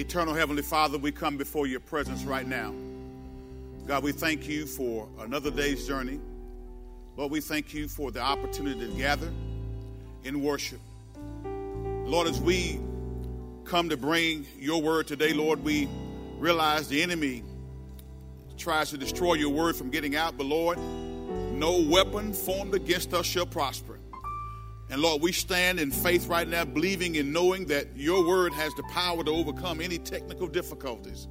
Eternal Heavenly Father, we come before your presence right now. God, we thank you for another day's journey. Lord, we thank you for the opportunity to gather in worship. Lord, as we come to bring your word today, Lord, we realize the enemy tries to destroy your word from getting out, but Lord, no weapon formed against us shall prosper. And Lord, we stand in faith right now, believing and knowing that your word has the power to overcome any technical difficulties.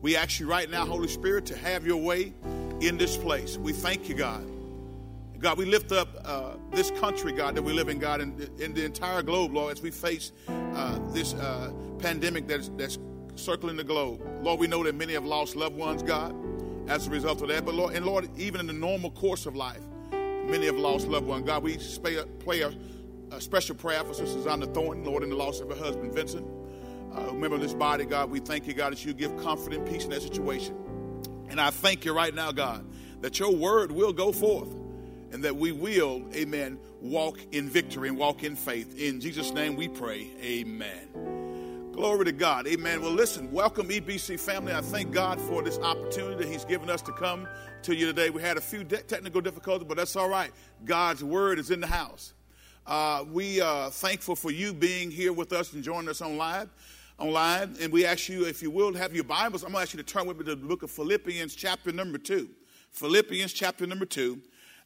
We ask you right now, Holy Spirit, to have your way in this place. We thank you, God. God, we lift up uh, this country, God, that we live in, God, and in, the entire globe, Lord, as we face uh, this uh, pandemic that's, that's circling the globe. Lord, we know that many have lost loved ones, God, as a result of that. But Lord, and Lord, even in the normal course of life, Many have lost loved ones. God, we play a, a special prayer for Sister Zana Thornton, Lord, in the loss of her husband, Vincent. Uh, remember this body, God. We thank you, God, that you give comfort and peace in that situation. And I thank you right now, God, that your word will go forth and that we will, amen, walk in victory and walk in faith. In Jesus' name we pray, amen. Glory to God. Amen. Well, listen, welcome, EBC family. I thank God for this opportunity that He's given us to come to you today. We had a few de- technical difficulties, but that's all right. God's word is in the house. Uh, we are thankful for you being here with us and joining us on online. Online, and we ask you, if you will, have your Bibles. I'm going to ask you to turn with me to the book of Philippians, chapter number two. Philippians, chapter number two,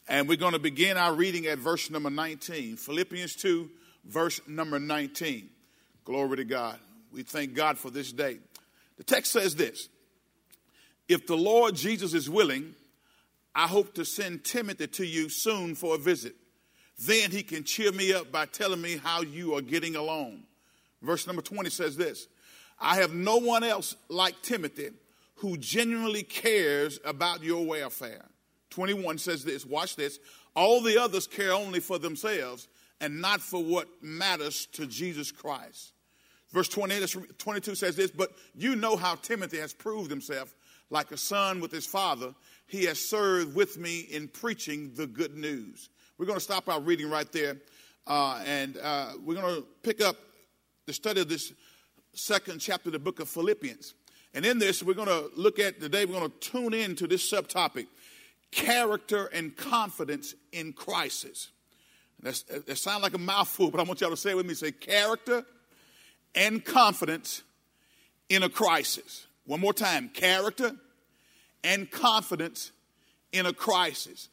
and we're going to begin our reading at verse number 19. Philippians 2, verse number 19. Glory to God. We thank God for this day. The text says this If the Lord Jesus is willing, I hope to send Timothy to you soon for a visit. Then he can cheer me up by telling me how you are getting along. Verse number 20 says this I have no one else like Timothy who genuinely cares about your welfare. 21 says this watch this. All the others care only for themselves and not for what matters to Jesus Christ. Verse 28, 22 says this, but you know how Timothy has proved himself like a son with his father. He has served with me in preaching the good news. We're going to stop our reading right there, uh, and uh, we're going to pick up the study of this second chapter of the book of Philippians. And in this, we're going to look at today, we're going to tune in to this subtopic character and confidence in crisis. That's, that sounds like a mouthful, but I want y'all to say with me say character and confidence in a crisis. One more time character and confidence in a crisis.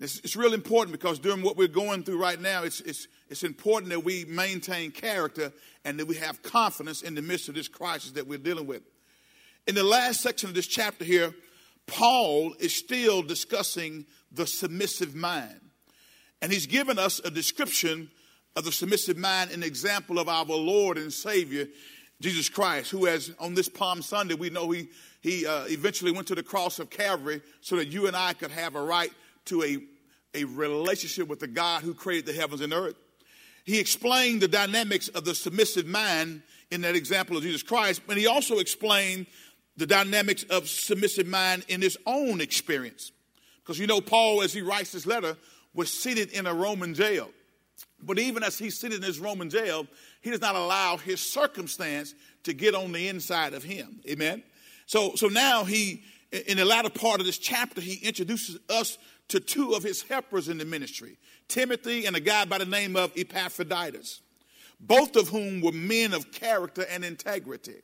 It's, it's really important because during what we're going through right now, it's, it's, it's important that we maintain character and that we have confidence in the midst of this crisis that we're dealing with. In the last section of this chapter here, Paul is still discussing the submissive mind. And he's given us a description of the submissive mind an example of our Lord and Savior, Jesus Christ, who, as on this Palm Sunday, we know he, he uh, eventually went to the cross of Calvary so that you and I could have a right to a, a relationship with the God who created the heavens and earth. He explained the dynamics of the submissive mind in that example of Jesus Christ, but he also explained the dynamics of submissive mind in his own experience. Because you know, Paul, as he writes this letter, was seated in a Roman jail. But even as he's sitting in his Roman jail, he does not allow his circumstance to get on the inside of him. Amen. So, so now he, in the latter part of this chapter, he introduces us to two of his helpers in the ministry Timothy and a guy by the name of Epaphroditus, both of whom were men of character and integrity.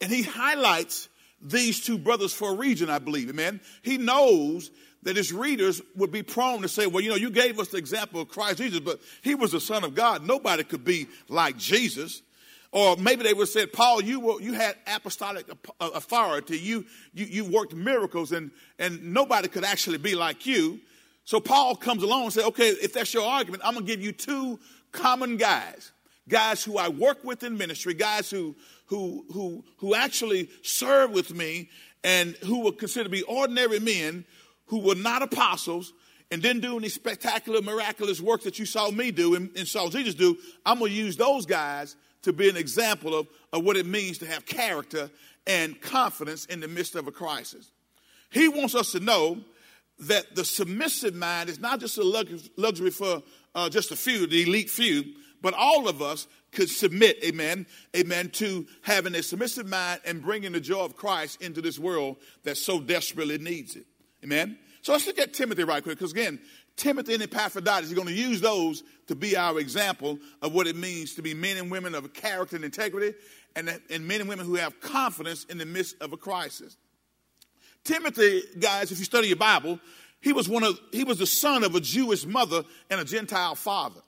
And he highlights these two brothers for a reason, I believe. Amen. He knows that his readers would be prone to say, well, you know, you gave us the example of Christ Jesus, but he was the Son of God. Nobody could be like Jesus. Or maybe they would have said, Paul, you, were, you had apostolic uh, authority. You, you, you worked miracles, and, and nobody could actually be like you. So Paul comes along and says, okay, if that's your argument, I'm going to give you two common guys, guys who I work with in ministry, guys who, who, who, who actually serve with me and who were considered to be ordinary men who were not apostles and didn't do any spectacular, miraculous work that you saw me do and, and saw Jesus do, I'm going to use those guys to be an example of, of what it means to have character and confidence in the midst of a crisis. He wants us to know that the submissive mind is not just a luxury for uh, just a few, the elite few, but all of us could submit, amen, amen, to having a submissive mind and bringing the joy of Christ into this world that so desperately needs it. Amen. So let's look at Timothy right quick, because again, Timothy and Epaphroditus, he's going to use those to be our example of what it means to be men and women of character and integrity, and, and men and women who have confidence in the midst of a crisis. Timothy, guys, if you study your Bible, he was one of he was the son of a Jewish mother and a Gentile father.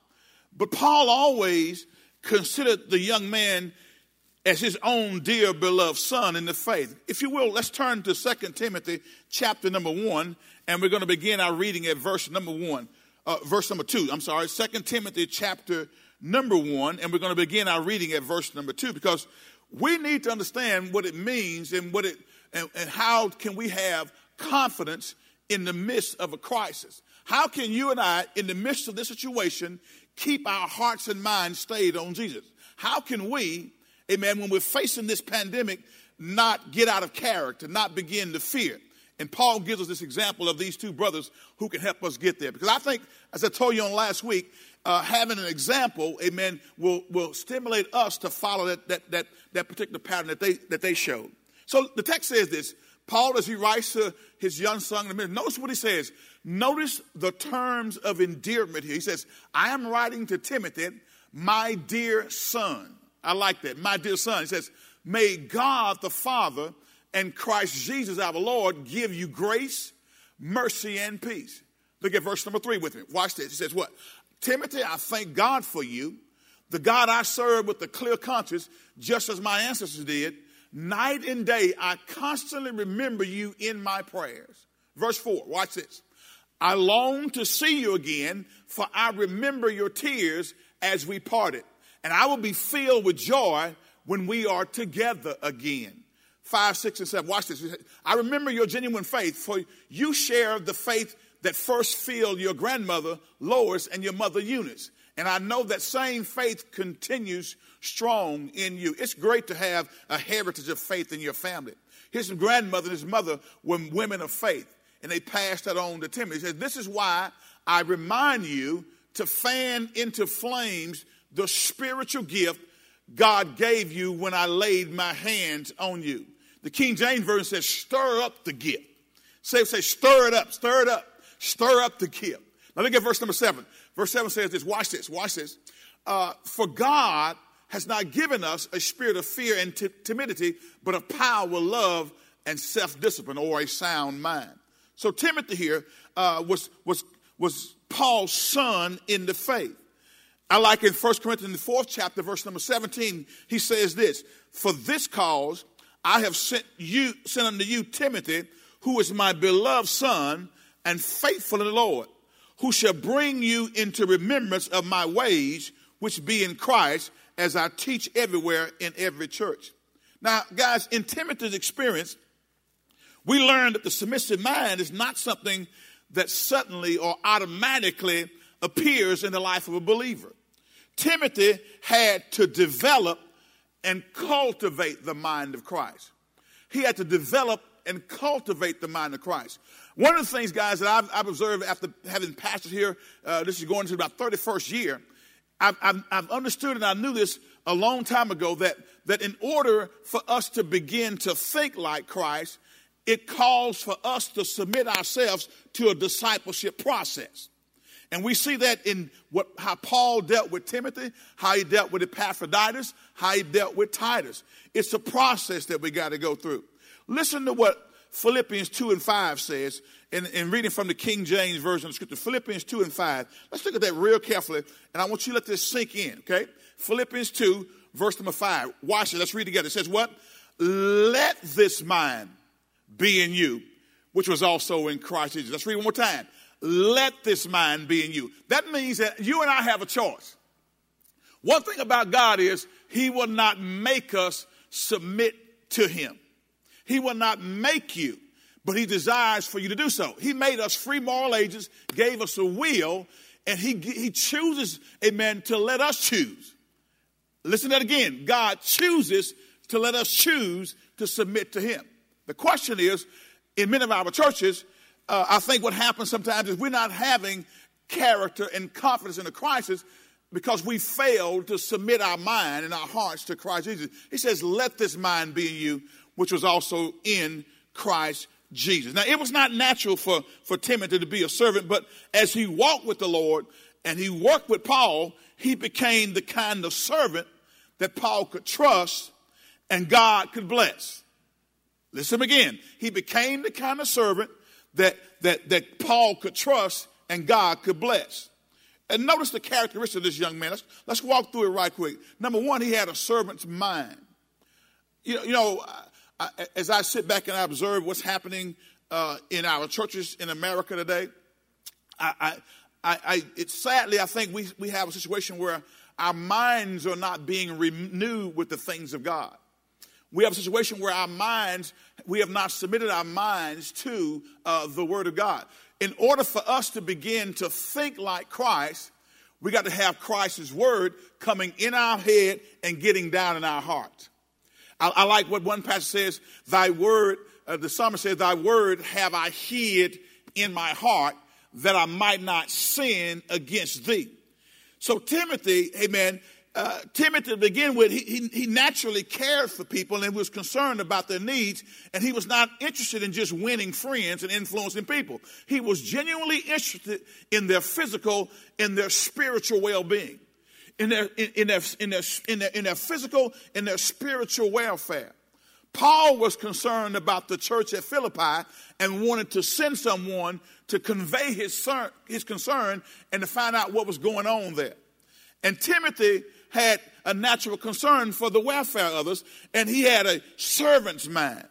But Paul always considered the young man as his own dear beloved son in the faith. If you will, let's turn to 2 Timothy chapter number 1 and we're going to begin our reading at verse number 1. Uh, verse number 2. I'm sorry, Second Timothy chapter number 1 and we're going to begin our reading at verse number 2 because we need to understand what it means and what it and, and how can we have confidence in the midst of a crisis? How can you and I, in the midst of this situation, keep our hearts and minds stayed on Jesus? How can we, amen, when we're facing this pandemic, not get out of character, not begin to fear? And Paul gives us this example of these two brothers who can help us get there. Because I think, as I told you on last week, uh, having an example, amen, will, will stimulate us to follow that, that, that, that particular pattern that they, that they showed. So the text says this Paul, as he writes to his young son in notice what he says. Notice the terms of endearment here. He says, I am writing to Timothy, my dear son. I like that, my dear son. He says, May God the Father and Christ Jesus our Lord give you grace, mercy, and peace. Look at verse number three with me. Watch this. He says, What? Timothy, I thank God for you, the God I serve with a clear conscience, just as my ancestors did Night and day, I constantly remember you in my prayers. Verse 4, watch this. I long to see you again, for I remember your tears as we parted, and I will be filled with joy when we are together again. 5, 6, and 7. Watch this. I remember your genuine faith, for you share the faith that first filled your grandmother, Lois, and your mother, Eunice. And I know that same faith continues strong in you. It's great to have a heritage of faith in your family. His grandmother and his mother were women of faith, and they passed that on to Timothy. He says, This is why I remind you to fan into flames the spiritual gift God gave you when I laid my hands on you. The King James Version says, Stir up the gift. Say, say, stir it up, stir it up, stir up the gift. Now look at verse number seven. Verse 7 says this watch this, watch this. Uh, For God has not given us a spirit of fear and t- timidity, but of power, love, and self discipline, or a sound mind. So Timothy here uh, was, was, was Paul's son in the faith. I like in 1 Corinthians, the fourth chapter, verse number 17, he says this For this cause I have sent you sent unto you Timothy, who is my beloved son and faithful in the Lord who shall bring you into remembrance of my ways, which be in Christ, as I teach everywhere in every church. Now, guys, in Timothy's experience, we learned that the submissive mind is not something that suddenly or automatically appears in the life of a believer. Timothy had to develop and cultivate the mind of Christ. He had to develop and cultivate the mind of Christ. One of the things, guys, that I've, I've observed after having pastored here, uh, this is going into about 31st year, I've, I've, I've, understood and I knew this a long time ago that, that in order for us to begin to think like Christ, it calls for us to submit ourselves to a discipleship process. And we see that in what, how Paul dealt with Timothy, how he dealt with Epaphroditus, how he dealt with Titus. It's a process that we got to go through. Listen to what Philippians 2 and 5 says, in reading from the King James Version of Scripture, Philippians 2 and 5. Let's look at that real carefully, and I want you to let this sink in, okay? Philippians 2, verse number 5. Watch it. Let's read together. It says, What? Let this mind be in you, which was also in Christ Jesus. Let's read one more time. Let this mind be in you. That means that you and I have a choice. One thing about God is, He will not make us submit to Him. He will not make you, but He desires for you to do so. He made us free moral agents, gave us a will, and He, he chooses, amen, to let us choose. Listen to that again. God chooses to let us choose to submit to Him. The question is, in many of our churches, uh, I think what happens sometimes is we're not having character and confidence in the crisis because we failed to submit our mind and our hearts to Christ Jesus. He says, Let this mind be in you, which was also in Christ Jesus. Now, it was not natural for, for Timothy to be a servant, but as he walked with the Lord and he worked with Paul, he became the kind of servant that Paul could trust and God could bless. Listen again. He became the kind of servant that, that, that Paul could trust and God could bless. And notice the characteristic of this young man. Let's, let's walk through it right quick. Number one, he had a servant's mind. You know, you know I, as I sit back and I observe what's happening uh, in our churches in America today, I, I, I, sadly, I think we, we have a situation where our minds are not being renewed with the things of God. We have a situation where our minds, we have not submitted our minds to uh, the Word of God in order for us to begin to think like Christ, we got to have Christ's word coming in our head and getting down in our heart. I, I like what one pastor says, thy word, uh, the psalmist says, thy word have I hid in my heart that I might not sin against thee. So Timothy, amen, uh, Timothy to begin with, he, he, he, naturally cared for people and was concerned about their needs, and he was not interested in just winning friends and influencing people. He was genuinely interested in their physical, in their spiritual well-being, in their, in, in their, in their, in their, in their physical, in their spiritual welfare. Paul was concerned about the church at Philippi and wanted to send someone to convey his, his concern and to find out what was going on there. And Timothy had a natural concern for the welfare of others, and he had a servant's mind.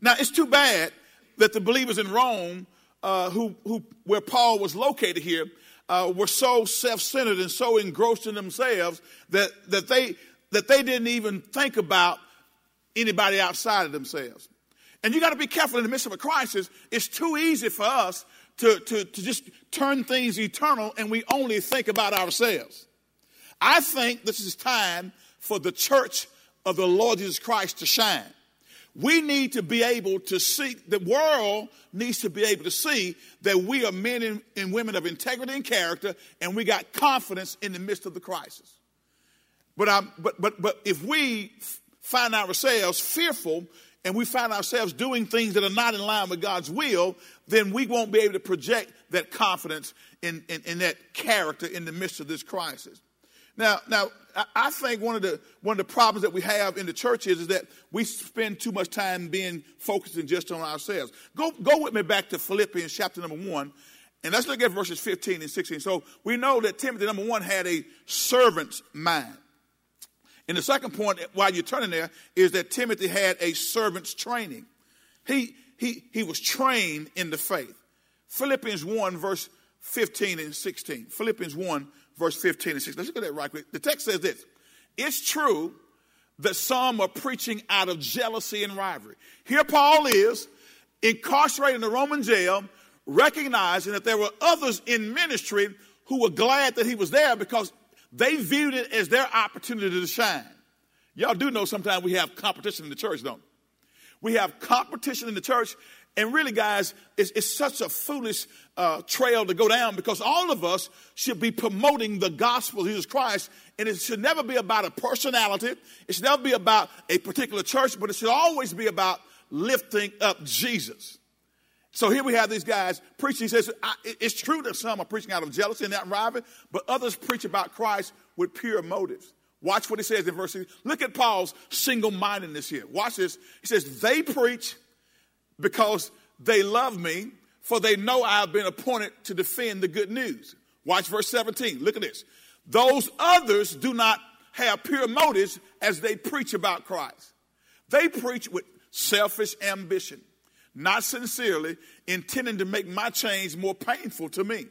Now, it's too bad that the believers in Rome, uh, who, who, where Paul was located here, uh, were so self-centered and so engrossed in themselves that, that, they, that they didn't even think about anybody outside of themselves. And you got to be careful in the midst of a crisis. It's too easy for us to, to, to just turn things eternal and we only think about ourselves. I think this is time for the church of the Lord Jesus Christ to shine. We need to be able to see, the world needs to be able to see that we are men and, women of integrity and character, and we got confidence in the midst of the crisis. But, I'm, but, but, but if we find ourselves fearful and we find ourselves doing things that are not in line with God's will, then we won't be able to project that confidence in, in, in that character in the midst of this crisis. Now, now I think one of the one of the problems that we have in the church is, is that we spend too much time being focused and just on ourselves. Go go with me back to Philippians chapter number one, and let's look at verses 15 and 16. So we know that Timothy number one had a servant's mind. And the second point, while you're turning there, is that Timothy had a servant's training. He he he was trained in the faith. Philippians 1, verse 15 and 16. Philippians 1, verse 15 and 16. Let's look at that right quick. The text says this It's true that some are preaching out of jealousy and rivalry. Here Paul is, incarcerated in the Roman jail, recognizing that there were others in ministry who were glad that he was there because they viewed it as their opportunity to shine. Y'all do know sometimes we have competition in the church, don't we? We have competition in the church, and really, guys, it's, it's such a foolish uh, trail to go down because all of us should be promoting the gospel of Jesus Christ. And it should never be about a personality. It should never be about a particular church, but it should always be about lifting up Jesus. So here we have these guys preaching. He says, it's true that some are preaching out of jealousy and not rivalry, but others preach about Christ with pure motives. Watch what he says in verse 6. Look at Paul's single mindedness here. Watch this. He says, They preach because they love me, for they know I have been appointed to defend the good news. Watch verse 17. Look at this. Those others do not have pure motives as they preach about Christ. They preach with selfish ambition, not sincerely, intending to make my change more painful to me.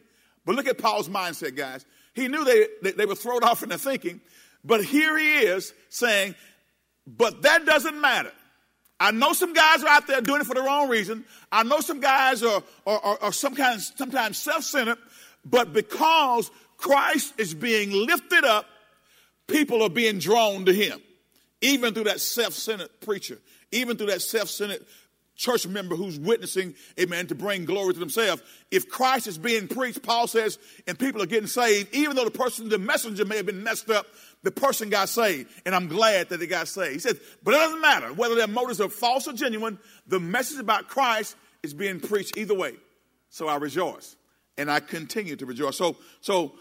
But look at Paul's mindset, guys. He knew they, they, they were thrown off in their thinking, but here he is saying, but that doesn't matter. I know some guys are out there doing it for the wrong reason. I know some guys are, are, are, are some kind sometimes self-centered, but because Christ is being lifted up, people are being drawn to him. Even through that self-centered preacher, even through that self-centered church member who's witnessing, amen, to bring glory to themselves. If Christ is being preached, Paul says, and people are getting saved, even though the person, the messenger may have been messed up, the person got saved. And I'm glad that they got saved. He says, but it doesn't matter whether their motives are false or genuine, the message about Christ is being preached either way. So I rejoice. And I continue to rejoice. So, so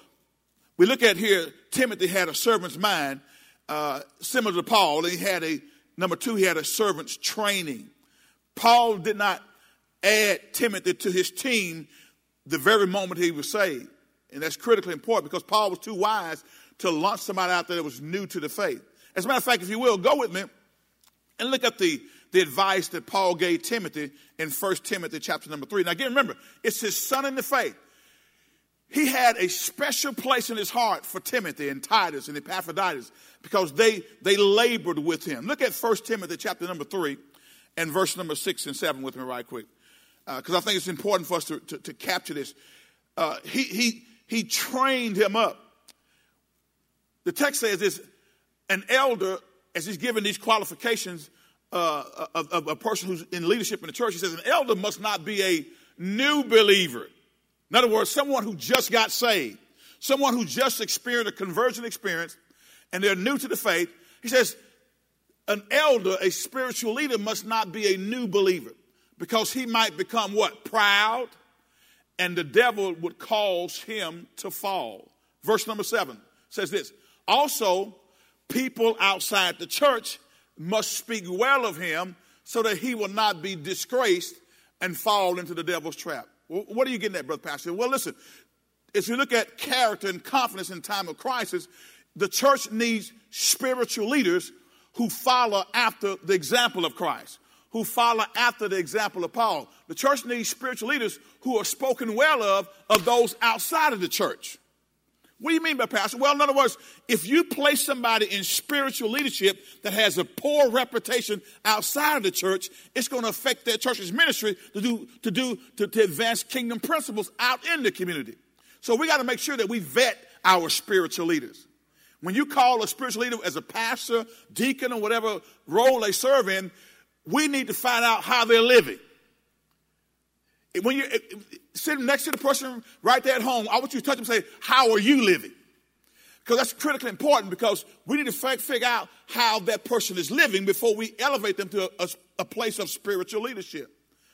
we look at here, Timothy had a servant's mind, uh, similar to Paul. He had a, number two, he had a servant's training. Paul did not add Timothy to his team the very moment he was saved. And that's critically important because Paul was too wise to launch somebody out there that was new to the faith. As a matter of fact, if you will, go with me and look at the, the advice that Paul gave Timothy in 1 Timothy chapter number 3. Now, again, remember, it's his son in the faith. He had a special place in his heart for Timothy and Titus and Epaphroditus because they, they labored with him. Look at 1 Timothy chapter number 3 and verse number 6 and 7 with me right quick because uh, I think it's important for us to, to, to capture this. Uh, he, he, he trained him up. The text says this an elder, as he's given these qualifications uh, of, of, a person who's in leadership in the church, he says an elder must not be a new believer. In other words, someone who just got saved, someone who just experienced a conversion experience, and they're new to the faith. He says an elder, a spiritual leader, must not be a new believer because he might become what? Proud, and the devil would cause him to fall. Verse number seven says this also, people outside the church must speak well of him so that he will not be disgraced and fall into the devil's trap. What are you getting at, Brother Pastor? Well, listen, if you look at character and confidence in time of crisis, the church needs spiritual leaders who follow after the example of Christ, who follow after the example of Paul. The church needs spiritual leaders who are spoken well of of those outside of the church. What do you mean by pastor? Well, in other words, if you place somebody in spiritual leadership that has a poor reputation outside of the church, it's going to affect that church's ministry to do to do to, to advance kingdom principles out in the community. So we got to make sure that we vet our spiritual leaders. When you call a spiritual leader as a pastor, deacon, or whatever role they serve in, we need to find out how they're living. When you're sitting next to the person right there at home, I want you to touch them and say, How are you living? Because that's critically important because we need to figure out how that person is living before we elevate them to a, a place of spiritual leadership.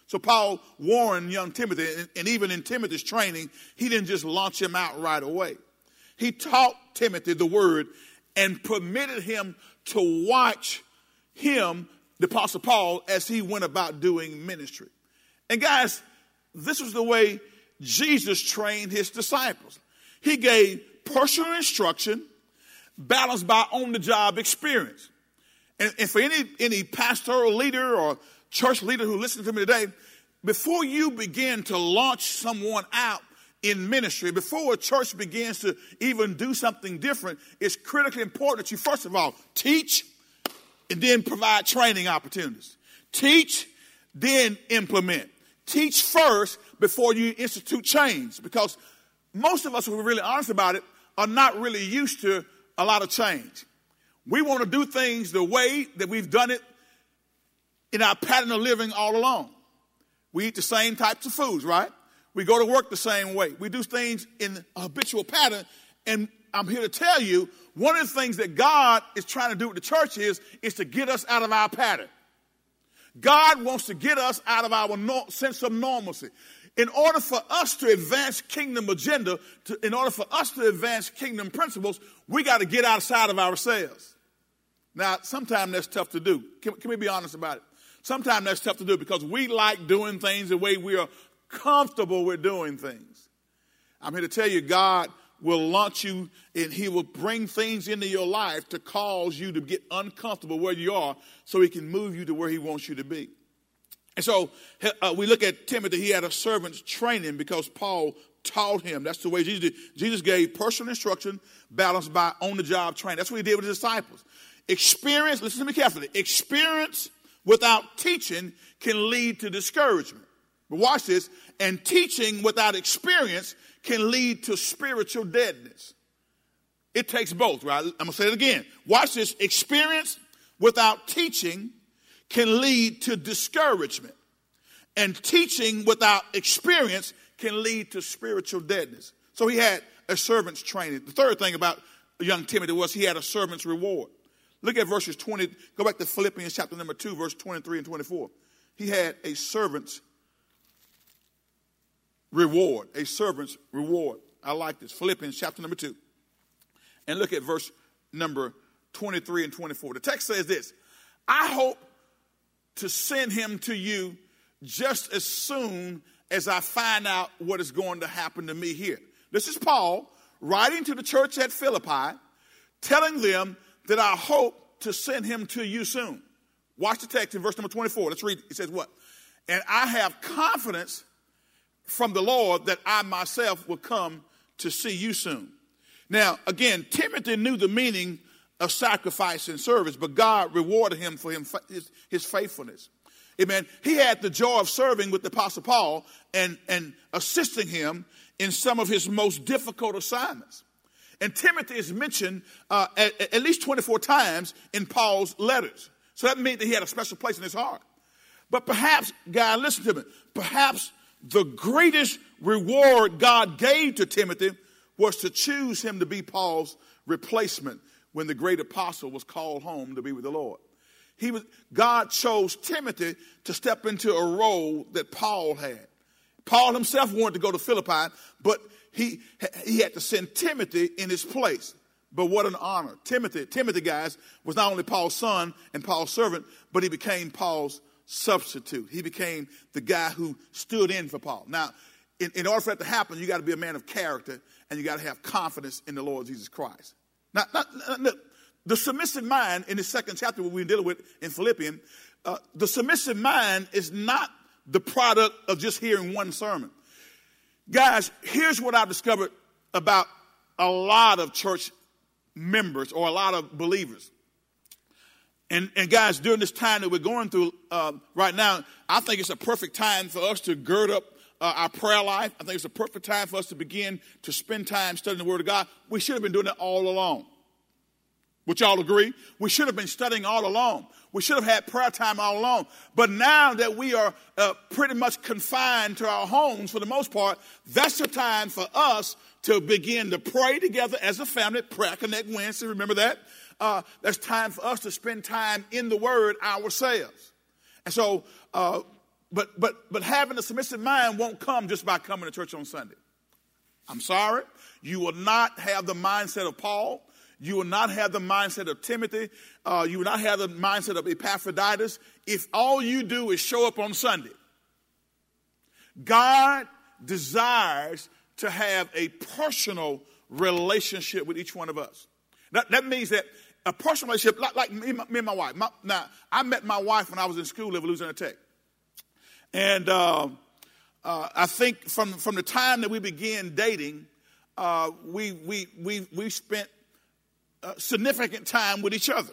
So Paul warned young Timothy, and, and even in Timothy's training, he didn't just launch him out right away. He taught Timothy the word and permitted him to watch him, the Apostle Paul, as he went about doing ministry. And guys, this was the way Jesus trained his disciples. He gave personal instruction balanced by on the job experience. And, and, for any, any pastoral leader or church leader who listens to me today, before you begin to launch someone out in ministry, before a church begins to even do something different, it's critically important that you, first of all, teach and then provide training opportunities. Teach, then implement. Teach first before you institute change because most of us, who are really honest about it, are not really used to a lot of change. We want to do things the way that we've done it in our pattern of living all along. We eat the same types of foods, right? We go to work the same way. We do things in a habitual pattern. And I'm here to tell you, one of the things that God is trying to do with the church is, is to get us out of our pattern. God wants to get us out of our no, sense of normalcy. In order for us to advance kingdom agenda, to, in order for us to advance kingdom principles, we got to get outside of ourselves. Now, sometimes that's tough to do. Can, can we be honest about it? Sometimes that's tough to do because we like doing things the way we are comfortable with doing things. I'm here to tell you, God will launch you and he will bring things into your life to cause you to get uncomfortable where you are so he can move you to where he wants you to be. And so uh, we look at Timothy, he had a servant's training because Paul taught him. That's the way Jesus did. Jesus gave personal instruction balanced by on the job training. That's what he did with his disciples. Experience, listen to me carefully, experience without teaching can lead to discouragement. But watch this, and teaching without experience can lead to spiritual deadness. It takes both, right? I'm going to say it again. Watch this. Experience without teaching can lead to discouragement. And teaching without experience can lead to spiritual deadness. So he had a servant's training. The third thing about young Timothy was he had a servant's reward. Look at verses 20, go back to Philippians chapter number 2, verse 23 and 24. He had a servant's reward, a servant's reward. I like this. Philippians chapter number 2. And look at verse number 23 and 24. The text says this I hope to send him to you just as soon as I find out what is going to happen to me here. This is Paul writing to the church at Philippi, telling them that I hope to send him to you soon. Watch the text in verse number 24. Let's read. It says what? And I have confidence from the Lord that I myself will come to see you soon. Now, again, Timothy knew the meaning of sacrifice and service, but God rewarded him for him, his, his faithfulness. Amen. He had the joy of serving with the Apostle Paul and, and assisting him in some of his most difficult assignments. And Timothy is mentioned uh, at, at, least 24 times in Paul's letters. So that means that he had a special place in his heart. But perhaps, God, listen to me, perhaps the greatest reward God gave to Timothy was to choose him to be Paul's replacement when the great apostle was called home to be with the Lord. He was, God chose Timothy to step into a role that Paul had. Paul himself wanted to go to Philippi, but he, he had to send Timothy in his place. But what an honor. Timothy, Timothy, guys, was not only Paul's son and Paul's servant, but he became Paul's substitute. He became the guy who stood in for Paul. Now, in, in order for that to happen, you got to be a man of character and you got to have confidence in the Lord Jesus Christ. Now, the submissive mind in the second chapter, what we're dealing with in Philippians, uh, the submissive mind is not the product of just hearing one sermon. Guys, here's what I've discovered about a lot of church members or a lot of believers. And, and guys, during this time that we're going through uh, right now, I think it's a perfect time for us to gird up uh, our prayer life. I think it's a perfect time for us to begin to spend time studying the Word of God. We should have been doing it all along. Would y'all agree? We should have been studying all along. We should have had prayer time all along. But now that we are uh, pretty much confined to our homes for the most part, that's the time for us to begin to pray together as a family. Prayer Connect Wednesday, remember that? Uh, that's time for us to spend time in the Word ourselves. And so, uh, but but but having a submissive mind won't come just by coming to church on Sunday. I'm sorry, you will not have the mindset of Paul. You will not have the mindset of Timothy. Uh, you will not have the mindset of Epaphroditus if all you do is show up on Sunday. God desires to have a personal relationship with each one of us. That means that a personal relationship, like, like me, me, and my wife. My, now, I met my wife when I was in school at Louisiana Tech. And uh, uh, I think from, from the time that we began dating, uh, we, we, we, we spent significant time with each other.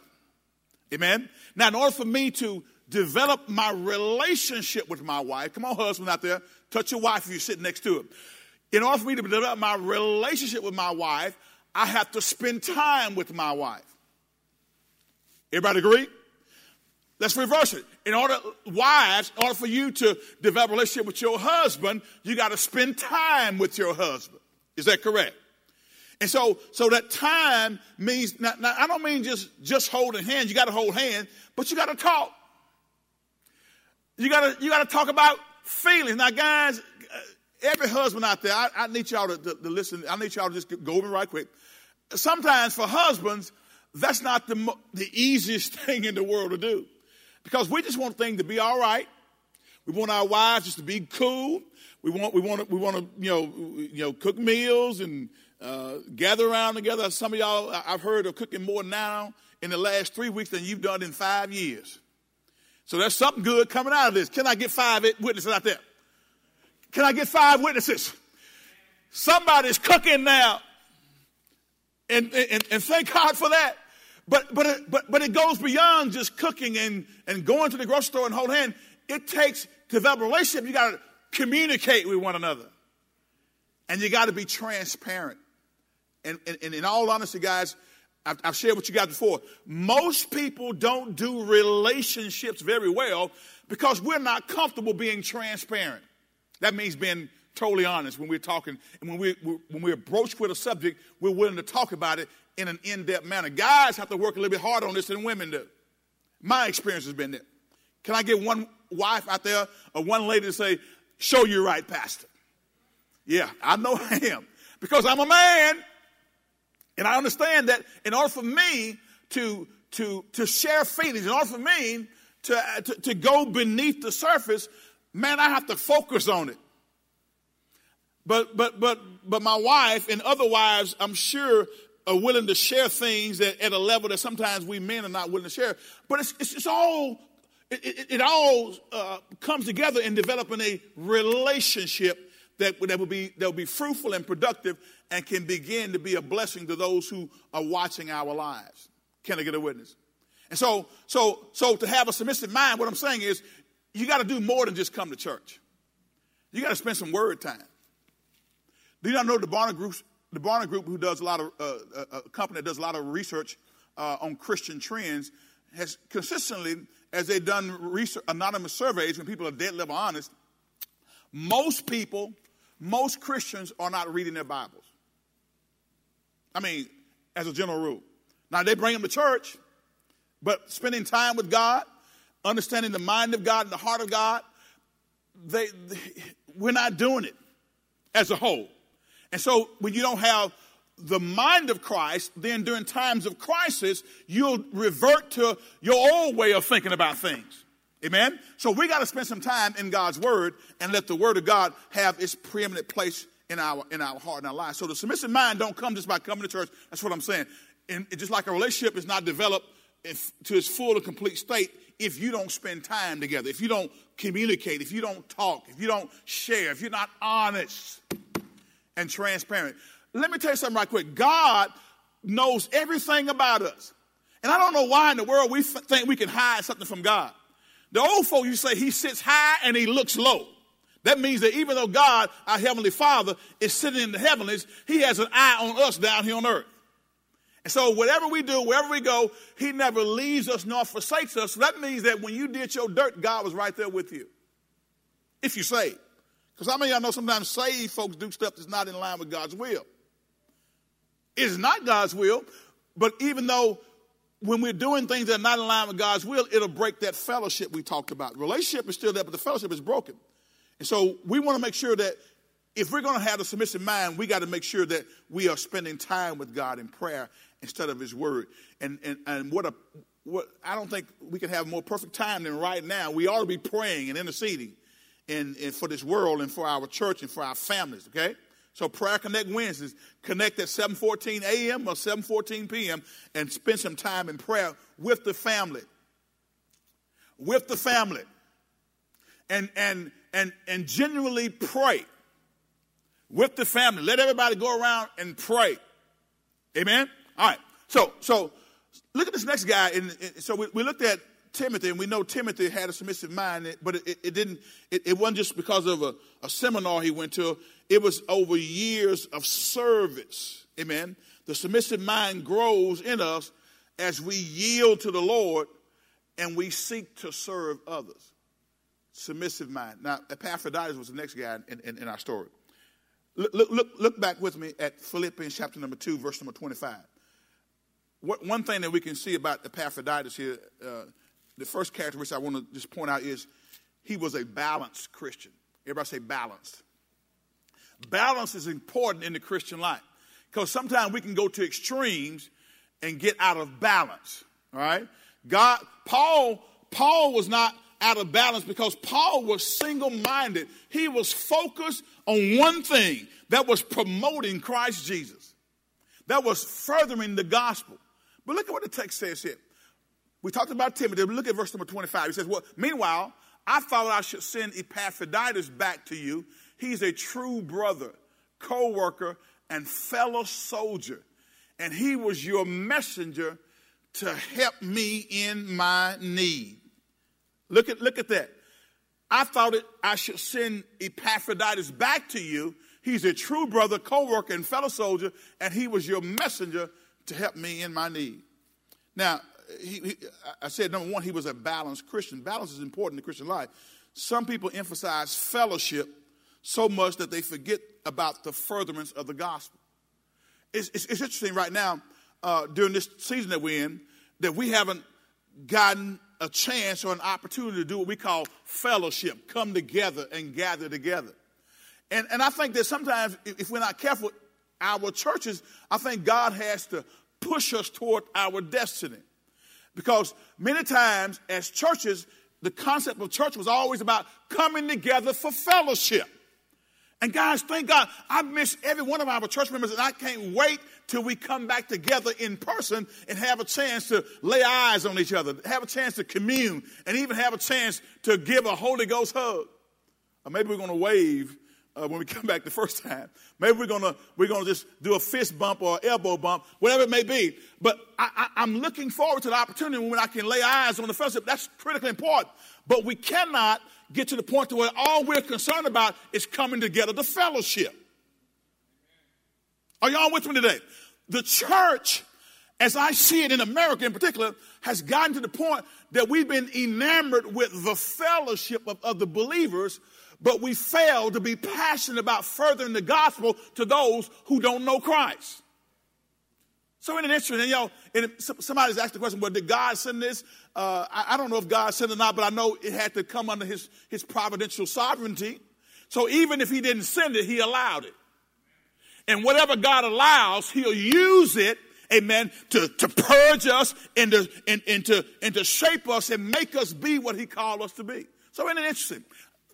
Amen. Now, in order for me to develop my relationship with my wife, come on, husband out there, touch your wife if you're sitting next to her. In order for me to develop my relationship with my wife, I have to spend time with my wife. Everybody agree? Let's reverse it. In order, wives, in order for you to develop a relationship with your husband, you got to spend time with your husband. Is that correct? And so, so that time means, now, now I don't mean just, just holding hands. You got to hold hands, but you got to talk. You got to, you got to talk about feelings. Now, guys, uh, every husband out there, I, I need y'all to, to, to, listen. I need y'all to just go over right quick. Sometimes for husbands, that's not the, the easiest thing in the world to do because we just want things to be all right. We want our wives just to be cool. We want, we want to, we want to, you know, you know, cook meals and uh, gather around together. Some of y'all, I've heard, are cooking more now in the last three weeks than you've done in five years. So there's something good coming out of this. Can I get five witnesses out there? Can I get five witnesses? Somebody's cooking now. And, and, and thank God for that. But, but, it, but, but it goes beyond just cooking and, and going to the grocery store and hold hand. It takes to develop a relationship. You got to communicate with one another. And you got to be transparent. And, and, and, in all honesty, guys, I've, I've shared with you guys before. Most people don't do relationships very well because we're not comfortable being transparent. That means being totally honest when we're talking and when we're, when we're broached with a subject, we're willing to talk about it in an in-depth manner. Guys have to work a little bit harder on this than women do. My experience has been that. Can I get one wife out there or one lady to say, show you right, pastor? Yeah, I know I am. Because I'm a man and I understand that in order for me to, to, to share feelings, in order for me to, to, to go beneath the surface, man, I have to focus on it. But, but, but, but my wife and other wives, I'm sure, are willing to share things at, at a level that sometimes we men are not willing to share. But it's, it's, it's all, it, it, it all uh, comes together in developing a relationship that, that, will be, that will be fruitful and productive and can begin to be a blessing to those who are watching our lives. Can I get a witness? And so, so, so to have a submissive mind, what I'm saying is you got to do more than just come to church. You got to spend some word time. Do you not know the Barna Group, the Barna Group, who does a lot of uh, a, a company that does a lot of research uh, on Christian trends, has consistently, as they've done research, anonymous surveys when people are dead level honest, most people, most Christians are not reading their Bibles. I mean, as a general rule. Now they bring them to church, but spending time with God, understanding the mind of God and the heart of God, they, they we're not doing it as a whole. And so when you don't have the mind of Christ, then during times of crisis, you'll revert to your old way of thinking about things. Amen? So we got to spend some time in God's Word and let the Word of God have its preeminent place in our in our heart and our lives. So the submissive mind don't come just by coming to church. That's what I'm saying. And just like a relationship is not developed if, to its full and complete state if you don't spend time together, if you don't communicate, if you don't talk, if you don't share, if you're not honest and transparent. Let me tell you something right quick. God knows everything about us. And I don't know why in the world we think we can hide something from God. The old folk, you say he sits high and he looks low. That means that even though God, our Heavenly Father, is sitting in the heavens, He has an eye on us down here on earth. And so, whatever we do, wherever we go, He never leaves us nor forsakes us. So that means that when you did your dirt, God was right there with you. If you say, Because how many of y'all know sometimes saved folks do stuff that's not in line with God's will? It's not God's will, but even though when we're doing things that are not in line with God's will, it'll break that fellowship we talked about. Relationship is still there, but the fellowship is broken. And so we want to make sure that if we're going to have a submissive mind, we got to make sure that we are spending time with God in prayer instead of His Word. And and and what a what I don't think we can have more perfect time than right now. We ought to be praying and interceding, and, and for this world and for our church and for our families. Okay. So prayer connect Wednesdays. Connect at 7:14 a.m. or 7:14 p.m. and spend some time in prayer with the family. With the family. And and and, and genuinely pray with the family. Let everybody go around and pray. Amen? All right. So, so look at this next guy. And, so we, we, looked at Timothy, and we know Timothy had a submissive mind, but it, it didn't, it, it, wasn't just because of a, a seminar he went to, it was over years of service. Amen? The submissive mind grows in us as we yield to the Lord and we seek to serve others submissive mind. Now, Epaphroditus was the next guy in, in, in our story. Look, look, look back with me at Philippians chapter number 2, verse number 25. What, one thing that we can see about Epaphroditus here, uh, the first characteristic I want to just point out is he was a balanced Christian. Everybody say balanced. Balance is important in the Christian life because sometimes we can go to extremes and get out of balance. All right? God, Paul, Paul was not out of balance because Paul was single minded. He was focused on one thing that was promoting Christ Jesus, that was furthering the gospel. But look at what the text says here. We talked about Timothy. Look at verse number 25. He says, Well, meanwhile, I thought I should send Epaphroditus back to you. He's a true brother, co worker, and fellow soldier. And he was your messenger to help me in my need. Look at, look at that. I thought it, I should send Epaphroditus back to you. He's a true brother, co worker, and fellow soldier, and he was your messenger to help me in my need. Now, he, he, I said, number one, he was a balanced Christian. Balance is important in Christian life. Some people emphasize fellowship so much that they forget about the furtherance of the gospel. It's, it's, it's interesting right now, uh, during this season that we're in, that we haven't gotten a chance or an opportunity to do what we call fellowship, come together and gather together. And, and I think that sometimes, if we're not careful, our churches, I think God has to push us toward our destiny. Because many times, as churches, the concept of church was always about coming together for fellowship. And guys, thank God, I miss every one of our church members, and I can't wait till we come back together in person and have a chance to lay eyes on each other, have a chance to commune, and even have a chance to give a Holy Ghost hug. Or maybe we're going to wave uh, when we come back the first time. Maybe we're gonna we're gonna just do a fist bump or elbow bump, whatever it may be. But I, am looking forward to the opportunity when I can lay eyes on the fellowship. That's critically important. But we cannot get to the point to where all we're concerned about is coming together to fellowship. Are y'all with me today? The church, as I see it in America in particular, has gotten to the point that we've been enamored with the fellowship of, the believers but we fail to be passionate about furthering the gospel to those who don't know Christ. So in an interesting, and, know, and somebody's asked the question, well, did God send this? Uh, I, I, don't know if God sent it or not, but I know it had to come under his, his providential sovereignty. So even if he didn't send it, he allowed it. And whatever God allows, he'll use it, amen, to, to purge us and to, and, and, to, and to shape us and make us be what he called us to be. So isn't it interesting?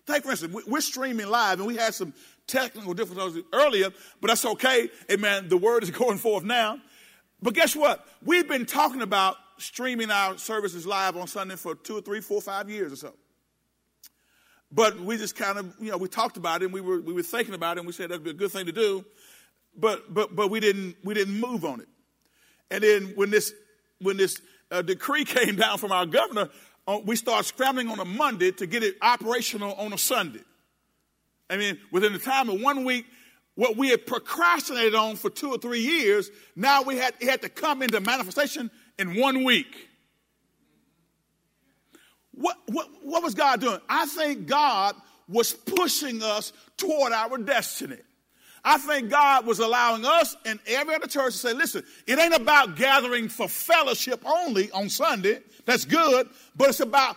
Take, for instance, we're streaming live and we had some technical difficulties earlier, but that's okay. Amen. The word is going forth now. But guess what? We've been talking about streaming our services live on Sunday for two or three, four, five years or so. But we just kind of, you know, we talked about it and we were, we were thinking about it and we said that'd be a good thing to do. But, but, but we didn't, we didn't move on it. And then when this, when this uh, decree came down from our governor, Uh, we start scrambling on a Monday to get it operational on a Sunday. I mean, within the time of one week, what we had procrastinated on for two or three years, now we had, it had to come into manifestation in one week. What, what, what was God doing? I think God was pushing us toward our destiny. I think God was allowing us and every other church to say, listen, it ain't about gathering for fellowship only on Sunday. That's good, but it's about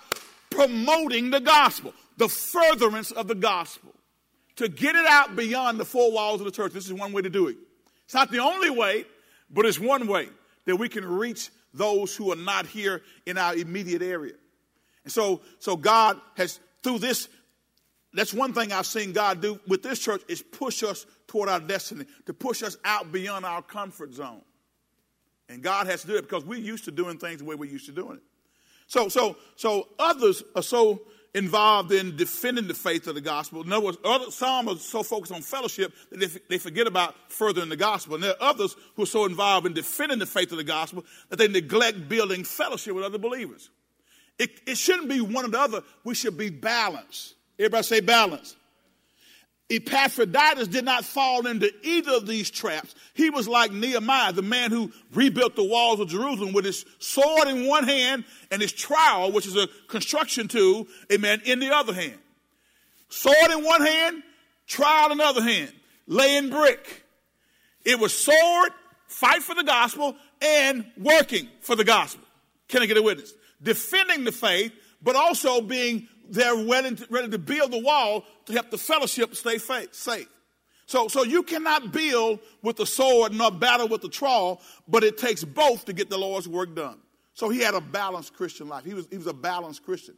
promoting the gospel, the furtherance of the gospel. To get it out beyond the four walls of the church. This is one way to do it. It's not the only way, but it's one way that we can reach those who are not here in our immediate area. And so, so God has, through this, that's one thing I've seen God do with this church is push us toward our destiny, to push us out beyond our comfort zone. And God has to do it because we're used to doing things the way we're used to doing it. So, so, so others are so involved in defending the faith of the gospel. In other words, other, some are so focused on fellowship that they, they forget about furthering the gospel. And there are others who are so involved in defending the faith of the gospel that they neglect building fellowship with other believers. It, it shouldn't be one or the other. We should be balanced. Everybody say balance. Epaphroditus did not fall into either of these traps. He was like Nehemiah, the man who rebuilt the walls of Jerusalem with his sword in one hand and his trowel, which is a construction tool, amen, in the other hand. Sword in one hand, trowel in the other hand, laying brick. It was sword, fight for the gospel, and working for the gospel. Can I get a witness? Defending the faith, but also being they're ready to, ready to build the wall to help the fellowship stay safe. So, so you cannot build with the sword nor battle with the trowel, but it takes both to get the Lord's work done. So he had a balanced Christian life. He was, he was a balanced Christian.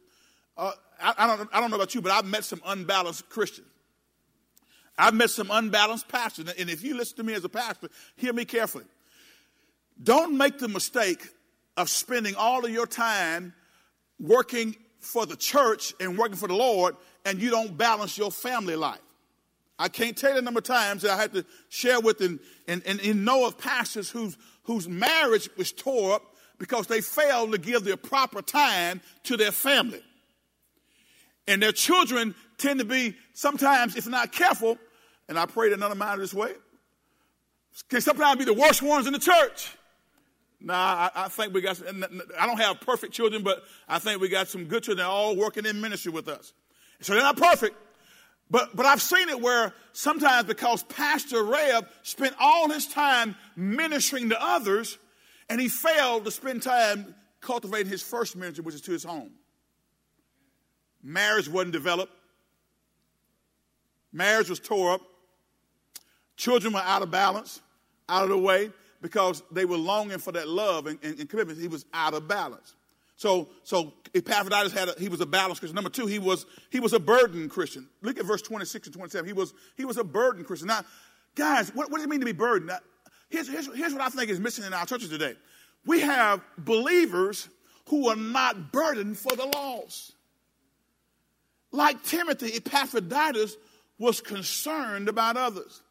Uh, I, I, don't, I don't know about you, but I've met some unbalanced Christians. I've met some unbalanced pastors. And if you listen to me as a pastor, hear me carefully. Don't make the mistake of spending all of your time working for the church and working for the Lord, and you don't balance your family life. I can't tell you the number of times that I had to share with and, and, and, and know of pastors whose, whose marriage was tore up because they failed to give their proper time to their family. And their children tend to be sometimes, if not careful, and I pray that none of mine are this way, can sometimes be the worst ones in the church. Nah, I, I, think we got. some, I don't have perfect children, but I think we got some good children all working in ministry with us. So they're not perfect, but but I've seen it where sometimes because Pastor Reb spent all his time ministering to others, and he failed to spend time cultivating his first ministry, which is to his home. Marriage wasn't developed. Marriage was tore up. Children were out of balance, out of the way because they were longing for that love and, and, and commitment. He was out of balance. So, so Epaphroditus had a, he was a balanced Christian. Number two, he was he was a burden Christian. Look at verse 26 and 27. He was he was a burden Christian. Now, guys, what, what does it mean to be burdened? Now, here's, here's, here's what I think is missing in our churches today. We have believers who are not burdened for the lost. Like Timothy, Epaphroditus was concerned about others.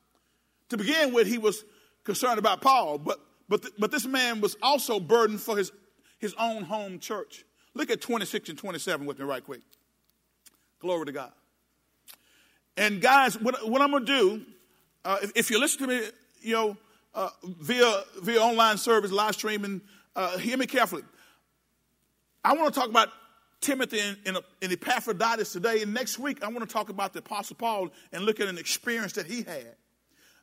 To begin with, he was concerned about Paul, but, but, but this man was also burdened for his, his own home church. Look at 26 and 27 with me, right quick. Glory to God. And guys, what, what I'm going to do, uh, if, if, you listen to me, you know, uh, via, via online service, live streaming, uh, hear me carefully. I want to talk about Timothy and, and, and Epaphroditus today. And next week, I want to talk about the Apostle Paul and look at an experience that he had.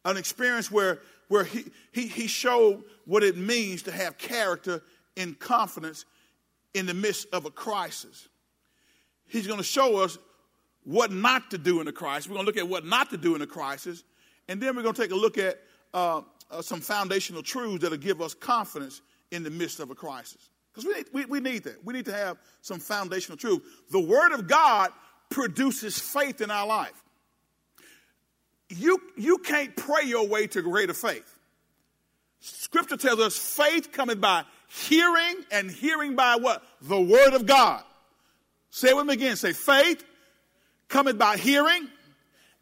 An experience where where he, he, he showed what it means to have character and confidence in the midst of a crisis. He's going to show us what not to do in a crisis. We're going to look at what not to do in a crisis. And then we're going to take a look at uh, uh, some foundational truths that'll give us confidence in the midst of a crisis. Because we, we, we need that. We need to have some foundational truth. The Word of God produces faith in our life you, you can't pray your way to greater faith. Scripture tells us faith coming by hearing and hearing by what? The word of God. Say it with me again. Say faith coming by hearing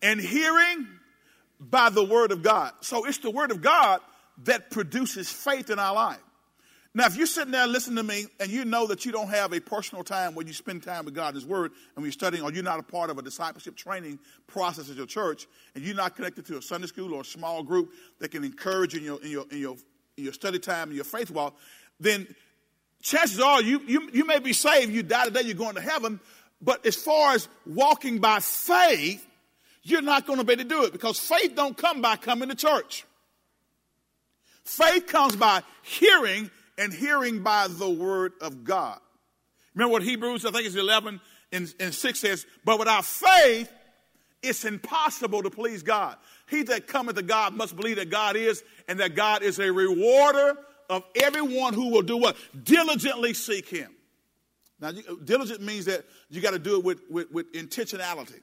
and hearing by the word of God. So it's the word of God that produces faith in our life. Now, if you're sitting there listening to me and you know that you don't have a personal time where you spend time with God and His Word and you're studying, or you're not a part of a discipleship training process at your church, and you're not connected to a Sunday school or a small group that can encourage you in your, in your, in your, in your study time and your faith walk, then chances are you, you, you may be saved, you die today, you're going to heaven, but as far as walking by faith, you're not going to be able to do it because faith don't come by coming to church. Faith comes by hearing and hearing by the word of God. Remember what Hebrews, I think it's 11 and, and 6 says, but without faith, it's impossible to please God. He that cometh to God must believe that God is, and that God is a rewarder of everyone who will do what? Diligently seek him. Now, diligent means that you got to do it with, with, with, intentionality.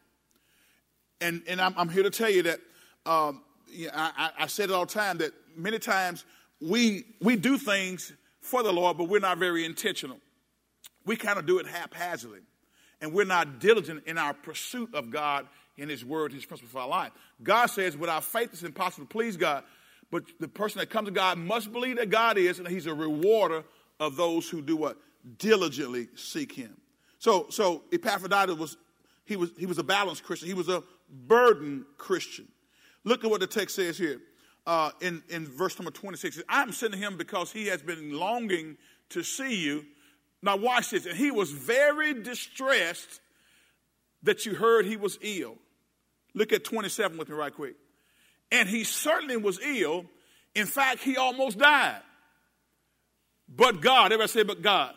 And, and I'm, I'm, here to tell you that um, I, I said it all the time that many times we, we do things for the Lord, but we're not very intentional. We kind of do it haphazardly, and we're not diligent in our pursuit of God in His Word, His principle for our life. God says, without faith, it's impossible to please God. But the person that comes to God must believe that God is, and He's a rewarder of those who do what? Diligently seek Him. So, so Epaphroditus was he was he was a balanced Christian. He was a burden Christian. Look at what the text says here uh, in, in verse number 26. I'm sending him because he has been longing to see you. Now, watch this. And he was very distressed that you heard he was ill. Look at 27 with me, right quick. And he certainly was ill. In fact, he almost died. But God, everybody say, but God.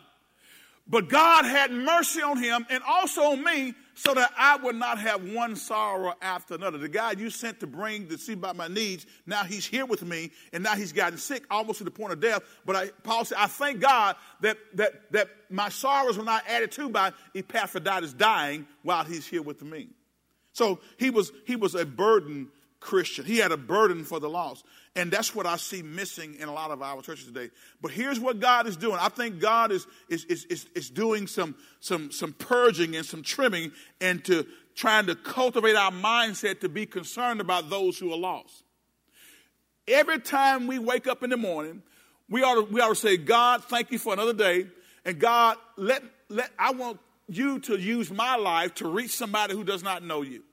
But God had mercy on him and also on me so that I would not have one sorrow after another. The guy you sent to bring to see about my needs, now he's here with me, and now he's gotten sick almost to the point of death. But I, Paul said, I thank God that, that, that my sorrows were not added to by Epaphroditus dying while he's here with me. So he was, he was a burden Christian. He had a burden for the lost. And that's what I see missing in a lot of our churches today. But here's what God is doing. I think God is, is, is, is, is doing some, some, some purging and some trimming and to trying to cultivate our mindset to be concerned about those who are lost. Every time we wake up in the morning, we ought to, we ought to say, God, thank you for another day. And God, let, let, I want you to use my life to reach somebody who does not know you.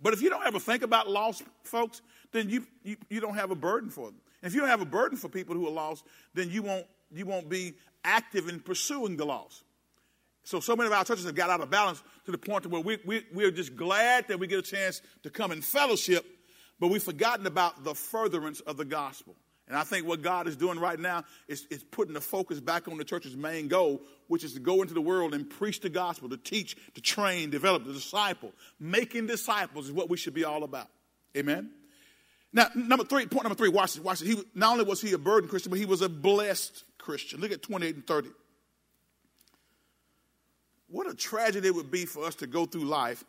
But if you don't ever think about lost folks, then you, you, you don't have a burden for them. And if you don't have a burden for people who are lost, then you won't, you won't be active in pursuing the lost. So, so many of our churches have got out of balance to the point where we, we, we're just glad that we get a chance to come in fellowship, but we've forgotten about the furtherance of the gospel. And I think what God is doing right now is, is putting the focus back on the church's main goal, which is to go into the world and preach the gospel, to teach, to train, develop, to disciple. Making disciples is what we should be all about. Amen? Now, number three, point number three, watch this, watch this. He, not only was he a burden Christian, but he was a blessed Christian. Look at 28 and 30. What a tragedy it would be for us to go through life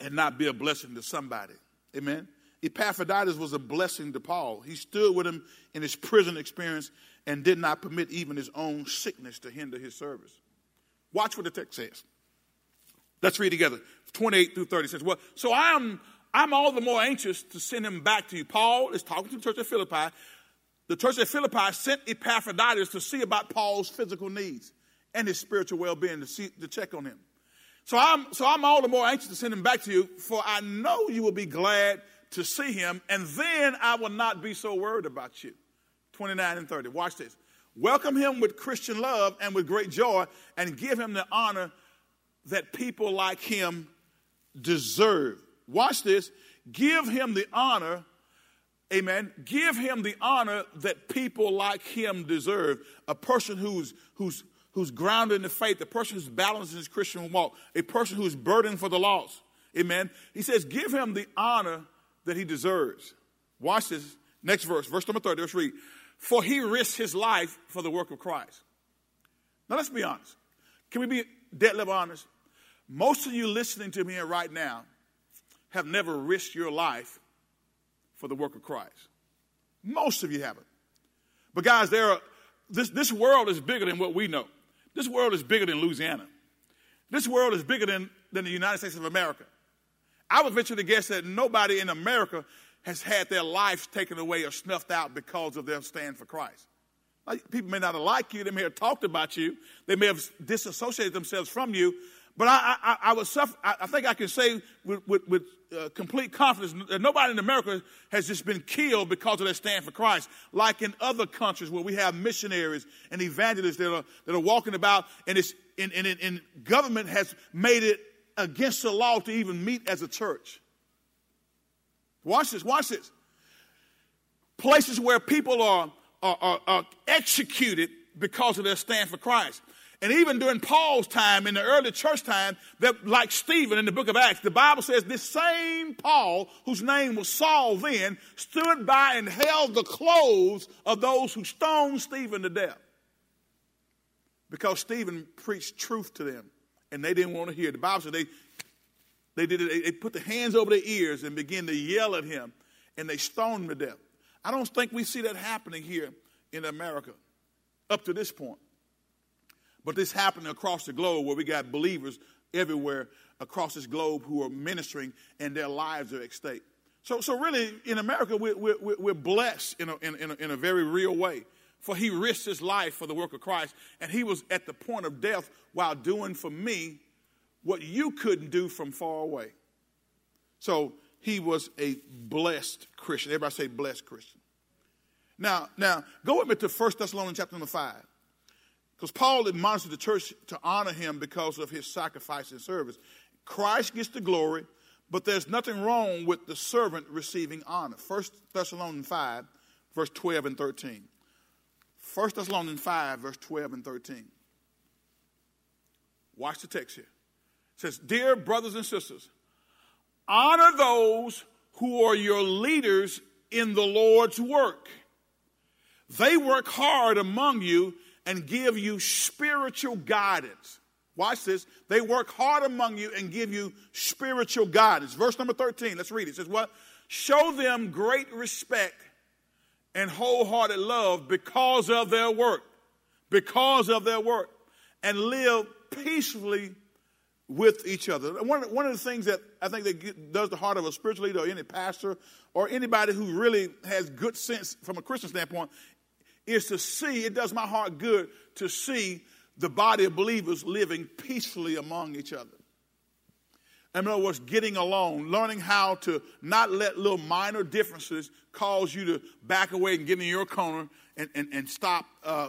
and not be a blessing to somebody. Amen? Epaphroditus was a blessing to Paul. He stood with him in his prison experience and did not permit even his own sickness to hinder his service. Watch what the text says. Let's read together. 28 through 30 says, Well, so I'm I'm all the more anxious to send him back to you. Paul is talking to the church at Philippi. The church at Philippi sent Epaphroditus to see about Paul's physical needs and his spiritual well-being to see to check on him. So I'm so I'm all the more anxious to send him back to you, for I know you will be glad to see him, and then I will not be so worried about you. 29 and 30. Watch this. Welcome him with Christian love and with great joy, and give him the honor that people like him deserve. Watch this. Give him the honor, amen. Give him the honor that people like him deserve. A person who's, who's, who's grounded in the faith, a person who's balanced in his Christian walk, a person who's burdened for the lost. Amen. He says, give him the honor that he deserves. Watch this next verse, verse number 30. Let's read. For he risked his life for the work of Christ. Now let's be honest. Can we be dead level honest? Most of you listening to me right now have never risked your life for the work of Christ. Most of you haven't. But guys, there are, this, this world is bigger than what we know. This world is bigger than Louisiana. This world is bigger than, than the United States of America. I would venture to guess that nobody in America has had their lives taken away or snuffed out because of their stand for Christ. People may not have liked you, they may have talked about you, they may have disassociated themselves from you, but I, I, I would suffer, I, think I can say with, with, with uh, complete confidence that nobody in America has just been killed because of their stand for Christ, like in other countries where we have missionaries and evangelists that are, that are walking about, and, it's, and, and, and government has made it against the law to even meet as a church. Watch this, watch this. Places where people are, are, are, are executed because of their stand for Christ. And even during Paul's time, in the early church time, that like Stephen in the book of Acts, the Bible says this same Paul, whose name was Saul then, stood by and held the clothes of those who stoned Stephen to death. Because Stephen preached truth to them and they didn't want to hear. The Bible said they, they did it, they put their hands over their ears and began to yell at him, and they stoned him to death. I don't think we see that happening here in America up to this point. But this happening across the globe where we got believers everywhere across this globe who are ministering and their lives are at stake. So, so really, in America, we're, we're, we're blessed in a, in, a, in a very real way for he risked his life for the work of Christ, and he was at the point of death while doing for me what you couldn't do from far away. So he was a blessed Christian. Everybody say blessed Christian. Now, now go with me to 1 Thessalonians chapter number 5. Because Paul admonished the church to honor him because of his sacrifice and service. Christ gets the glory, but there's nothing wrong with the servant receiving honor. 1 Thessalonians 5, verse 12 and 13. 1 Thessalonians 5, verse 12 and 13. Watch the text here. It says, Dear brothers and sisters, honor those who are your leaders in the Lord's work. They work hard among you and give you spiritual guidance. Watch this. They work hard among you and give you spiritual guidance. Verse number 13, let's read it. It says, What? Show them great respect and wholehearted love because of their work, because of their work, and live peacefully with each other. One, one of the things that I think that does the heart of a spiritual leader or any pastor or anybody who really has good sense from a Christian standpoint is to see, it does my heart good to see the body of believers living peacefully among each other. In other words, getting along, learning how to not let little minor differences cause you to back away and get in your corner and, and, and stop uh,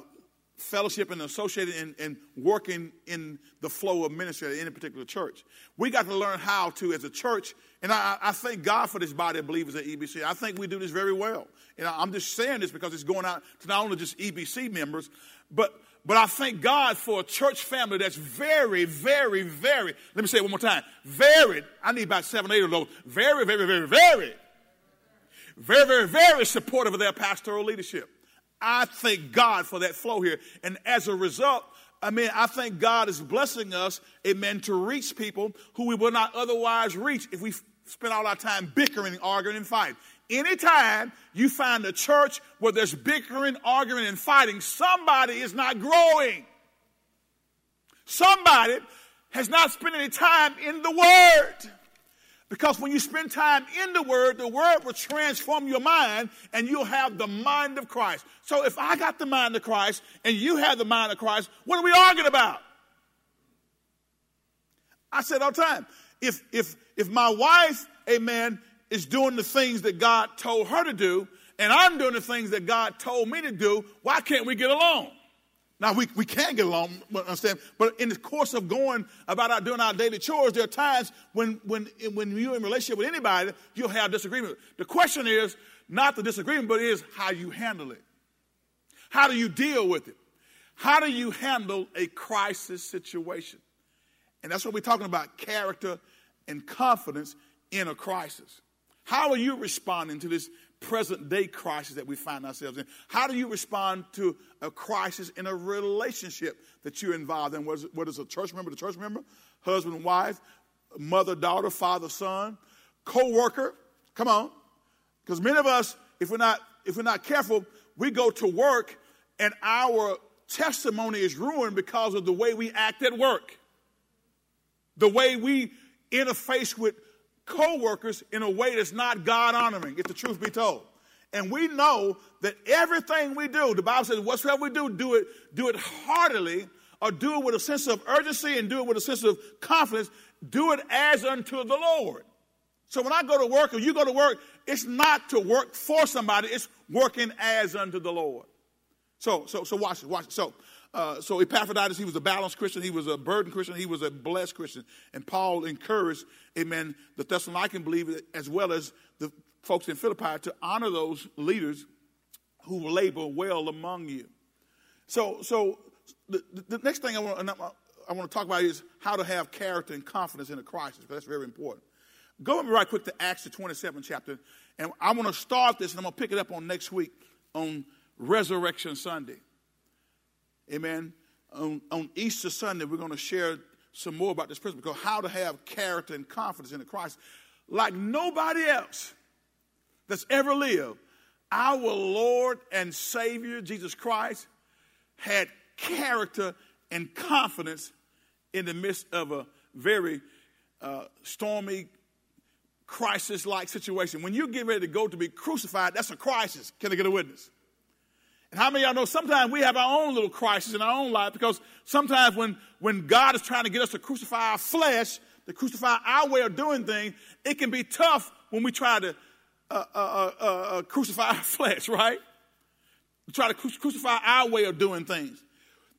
fellowship and associated and, and working in the flow of ministry at any particular church. We got to learn how to, as a church, and I, I thank God for this body of believers at EBC. I think we do this very well. And I'm just saying this because it's going out to not only just EBC members, but but I thank God for a church family that's very, very, very, let me say it one more time, very, I need about seven, eight of those, very, very, very, very, very, very, very supportive of their pastoral leadership. I thank God for that flow here. And as a result, I mean, I think God is blessing us, amen, to reach people who we would not otherwise reach if we spend all our time bickering, arguing, and fighting. Anytime you find a church where there's bickering, arguing, and fighting, somebody is not growing. Somebody has not spent any time in the Word. Because when you spend time in the Word, the Word will transform your mind and you'll have the mind of Christ. So if I got the mind of Christ and you have the mind of Christ, what are we arguing about? I said all the time, if, if, if my wife, amen, is doing the things that God told her to do, and I'm doing the things that God told me to do, why can't we get along? Now we, we can get along, understand? But in the course of going about our doing our daily chores, there are times when when when you're in relationship with anybody, you'll have disagreement. The question is not the disagreement, but is how you handle it. How do you deal with it? How do you handle a crisis situation? And that's what we're talking about: character and confidence in a crisis. How are you responding to this present day crisis that we find ourselves in? How do you respond to a crisis in a relationship that you're involved in? What is, what is a church member to church member, husband, wife, mother, daughter, father, son, co-worker? Come on. Because many of us, if we're not if we're not careful, we go to work and our testimony is ruined because of the way we act at work. The way we interface with co-workers in a way that's not God honoring, if the truth be told. And we know that everything we do, the Bible says, whatsoever we do, do it, do it heartily, or do it with a sense of urgency and do it with a sense of confidence. Do it as unto the Lord. So when I go to work or you go to work, it's not to work for somebody, it's working as unto the Lord. So, so, so watch it, watch it. So, uh, so Epaphroditus, he was a balanced Christian, he was a burdened Christian, he was a blessed Christian. And Paul encouraged, amen, the Thessalonican believers as well as the folks in Philippi to honor those leaders who labor well among you. So, so the, the next thing I want, I want to talk about is how to have character and confidence in a crisis, because that's very important. Go with me right quick to Acts, the 27th chapter, and I want to start this, and I'm going to pick it up on next week on Resurrection Sunday. Amen. On, on Easter Sunday, we're going to share some more about this principle because how to have character and confidence in the Christ. Like nobody else that's ever lived, our Lord and Savior, Jesus Christ, had character and confidence in the midst of a very uh, stormy, crisis like situation. When you get ready to go to be crucified, that's a crisis. Can I get a witness? And how many of y'all know sometimes we have our own little crisis in our own life because sometimes when, when God is trying to get us to crucify our flesh, to crucify our way of doing things, it can be tough when we try to uh, uh, uh, uh, uh crucify our flesh, right? We try to crucify our way of doing things.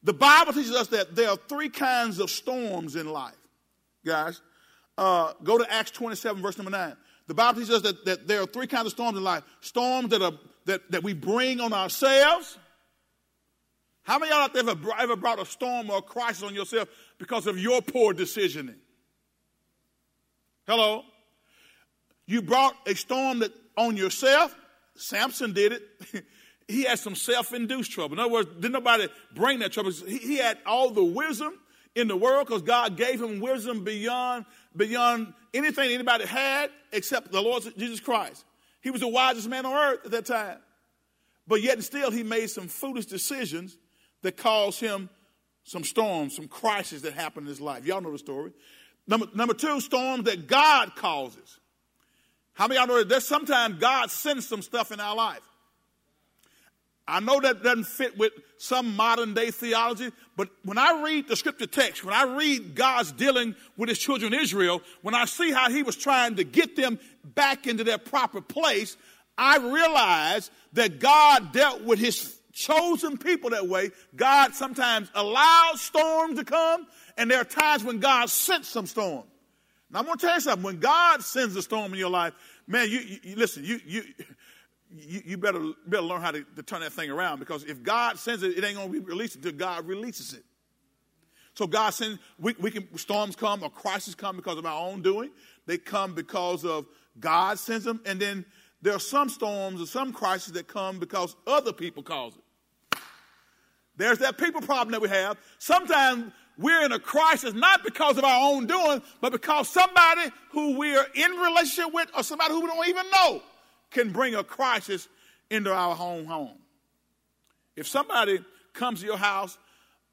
The Bible teaches us that there are three kinds of storms in life, guys. Uh, go to Acts 27, verse number 9. The Bible teaches us that, that there are three kinds of storms in life storms that, are, that, that we bring on ourselves. How many of y'all out there ever, ever brought a storm or a crisis on yourself because of your poor decisioning? Hello? You brought a storm that on yourself. Samson did it. he had some self-induced trouble. In other words, didn't nobody bring that trouble. He, he had all the wisdom in the world because God gave him wisdom beyond beyond anything anybody had except the Lord Jesus Christ. He was the wisest man on earth at that time. But yet and still, he made some foolish decisions that caused him some storms, some crises that happened in his life. Y'all know the story. Number, number two, storms that God causes. How many of y'all know that sometimes God sends some stuff in our life? I know that doesn't fit with some modern day theology, but when I read the scripture text, when I read God's dealing with his children Israel, when I see how he was trying to get them back into their proper place, I realize that God dealt with his chosen people that way. God sometimes allows storms to come, and there are times when God sent some storm. Now I'm going to tell you something. When God sends a storm in your life, man, you, you, you listen. You you you, you better, better learn how to, to, turn that thing around because if God sends it, it ain't going to be released until God releases it. So God sends, we, we can, storms come or crises come because of our own doing. They come because of God sends them. And then there are some storms or some crises that come because other people cause it. There's that people problem that we have. Sometimes we're in a crisis not because of our own doing, but because somebody who we're in relationship with or somebody who we don't even know can bring a crisis into our home home. If somebody comes to your house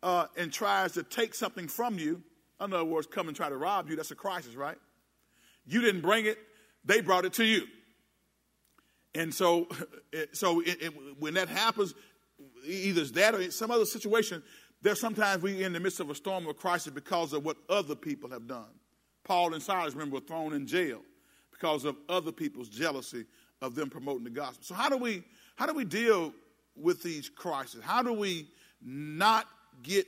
uh, and tries to take something from you, in other words, come and try to rob you, that's a crisis, right? You didn't bring it, they brought it to you. And so, so it, it, when that happens, either it's that or some other situation, there's sometimes we in the midst of a storm of crisis because of what other people have done. Paul and Silas, remember, were thrown in jail because of other people's jealousy of them promoting the gospel. So how do we how do we deal with these crises? How do we not get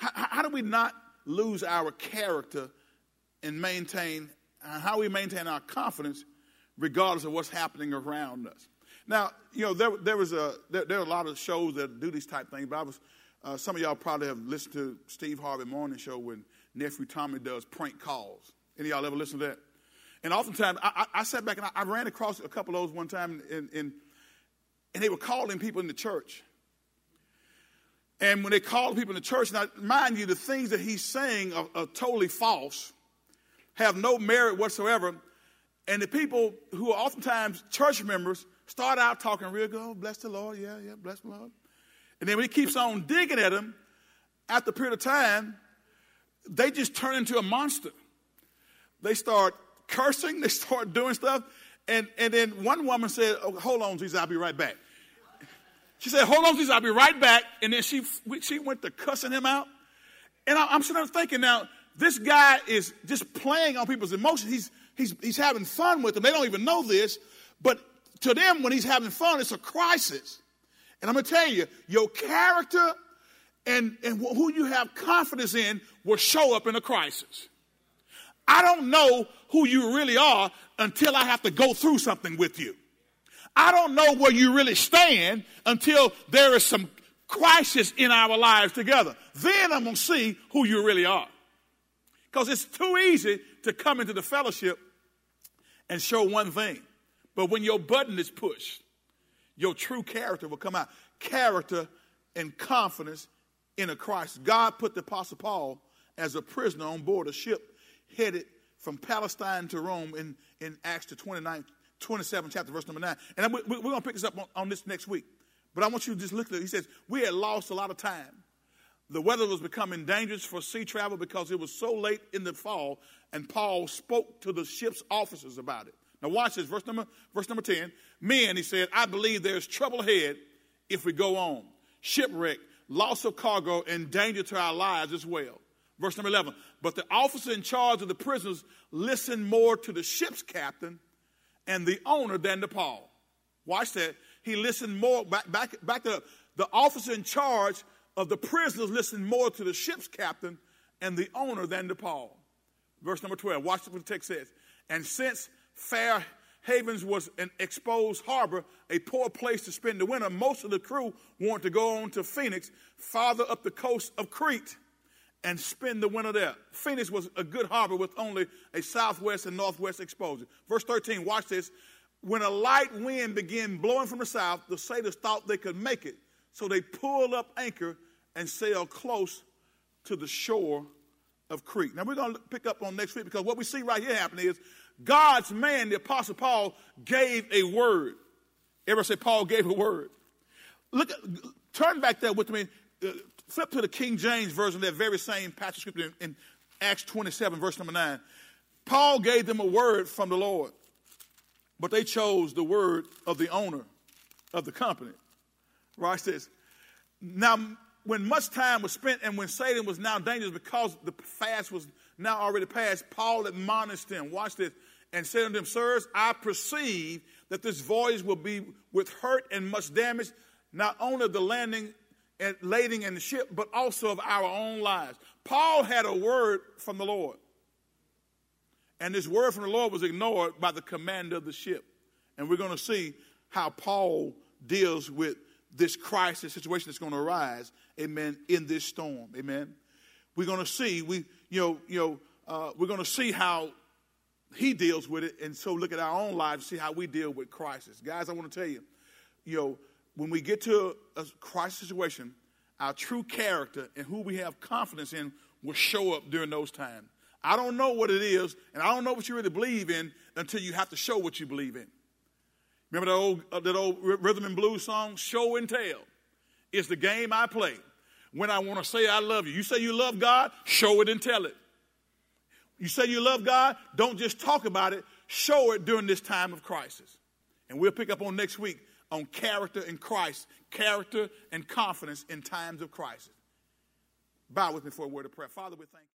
how, how do we not lose our character and maintain how do we maintain our confidence regardless of what's happening around us? Now, you know, there, there was a there, there, are a lot of shows that do these type things, but I was uh, some of y'all probably have listened to Steve Harvey Morning Show when nephew Tommy does prank calls. Any y'all ever listen to that? And oftentimes, I, I, I sat back and I, I, ran across a couple of those one time, and, and, and they were calling people in the church. And when they called people in the church, now mind you, the things that he's saying are, are totally false, have no merit whatsoever. And the people who are oftentimes church members start out talking real good, oh, bless the Lord, yeah, yeah, bless the Lord. And then when he keeps on digging at them, after a period of time, they just turn into a monster. They start cursing, they start doing stuff. And, and then one woman said, oh, Hold on, Jesus, I'll be right back. She said, Hold on, Jesus, I'll be right back. And then she, she went to cussing him out. And I, am sitting there thinking, now, this guy is just playing on people's emotions. He's, he's, he's having fun with them. They don't even know this. But to them, when he's having fun, it's a crisis. And I'm going to tell you, your character and, and who you have confidence in will show up in a crisis. I don't know who you really are until I have to go through something with you. I don't know where you really stand until there is some crisis in our lives together. Then I'm going to see who you really are. Because it's too easy to come into the fellowship and show one thing. But when your button is pushed, your true character will come out. Character and confidence in a Christ. God put the Apostle Paul as a prisoner on board a ship headed from Palestine to Rome in, in Acts the 29, 27 chapter, verse number 9. And we, are going to pick this up on, on, this next week. But I want you to just look at it. He says, We had lost a lot of time. The weather was becoming dangerous for sea travel because it was so late in the fall, and Paul spoke to the ship's officers about it. Now, watch this, verse number, verse number 10. Men, he said, I believe there's trouble ahead if we go on. Shipwreck, loss of cargo, and danger to our lives as well. Verse number 11. But the officer in charge of the prisoners listened more to the ship's captain and the owner than to Paul. Watch that. He listened more, back, back, back up. The officer in charge of the prisoners listened more to the ship's captain and the owner than to Paul. Verse number 12. Watch what the text says. And since Fair Havens was an exposed harbor, a poor place to spend the winter, most of the crew wanted to go on to Phoenix, farther up the coast of Crete and spend the winter there. Phoenix was a good harbor with only a southwest and northwest exposure. Verse 13, watch this. When a light wind began blowing from the south, the sailors thought they could make it. So they pulled up anchor and sailed close to the shore of Crete. Now we're going to pick up on next week because what we see right here happening is God's man, the Apostle Paul, gave a word. Ever say Paul gave a word? Look, turn back there with me. Uh, Flip to the King James Version, of that very same passage scripture in, in Acts 27, verse number 9. Paul gave them a word from the Lord, but they chose the word of the owner of the company. Watch says, Now, when much time was spent and when sailing was now dangerous because the fast was now already past, Paul admonished them. Watch this. And said unto them, Sirs, I perceive that this voyage will be with hurt and much damage, not only of the landing and lading in the ship, but also of our own lives. Paul had a word from the Lord. And this word from the Lord was ignored by the commander of the ship. And we're going to see how Paul deals with this crisis situation that's going to arise, amen, in this storm, amen. We're going to see, we, you know, you know, uh, we're going to see how he deals with it, and so look at our own lives, see how we deal with crisis. Guys, I want to tell you, you know, when we get to a, crisis situation, our true character and who we have confidence in will show up during those times. I don't know what it is, and I don't know what you really believe in until you have to show what you believe in. Remember that old, uh, that old rhythm and blues song, Show and Tell? It's the game I play when I want to say I love you. You say you love God, show it and tell it. You say you love God, don't just talk about it, show it during this time of crisis. And we'll pick up on next week on character in Christ, character and confidence in times of crisis. Bow with me for a word of prayer. Father, we thank you.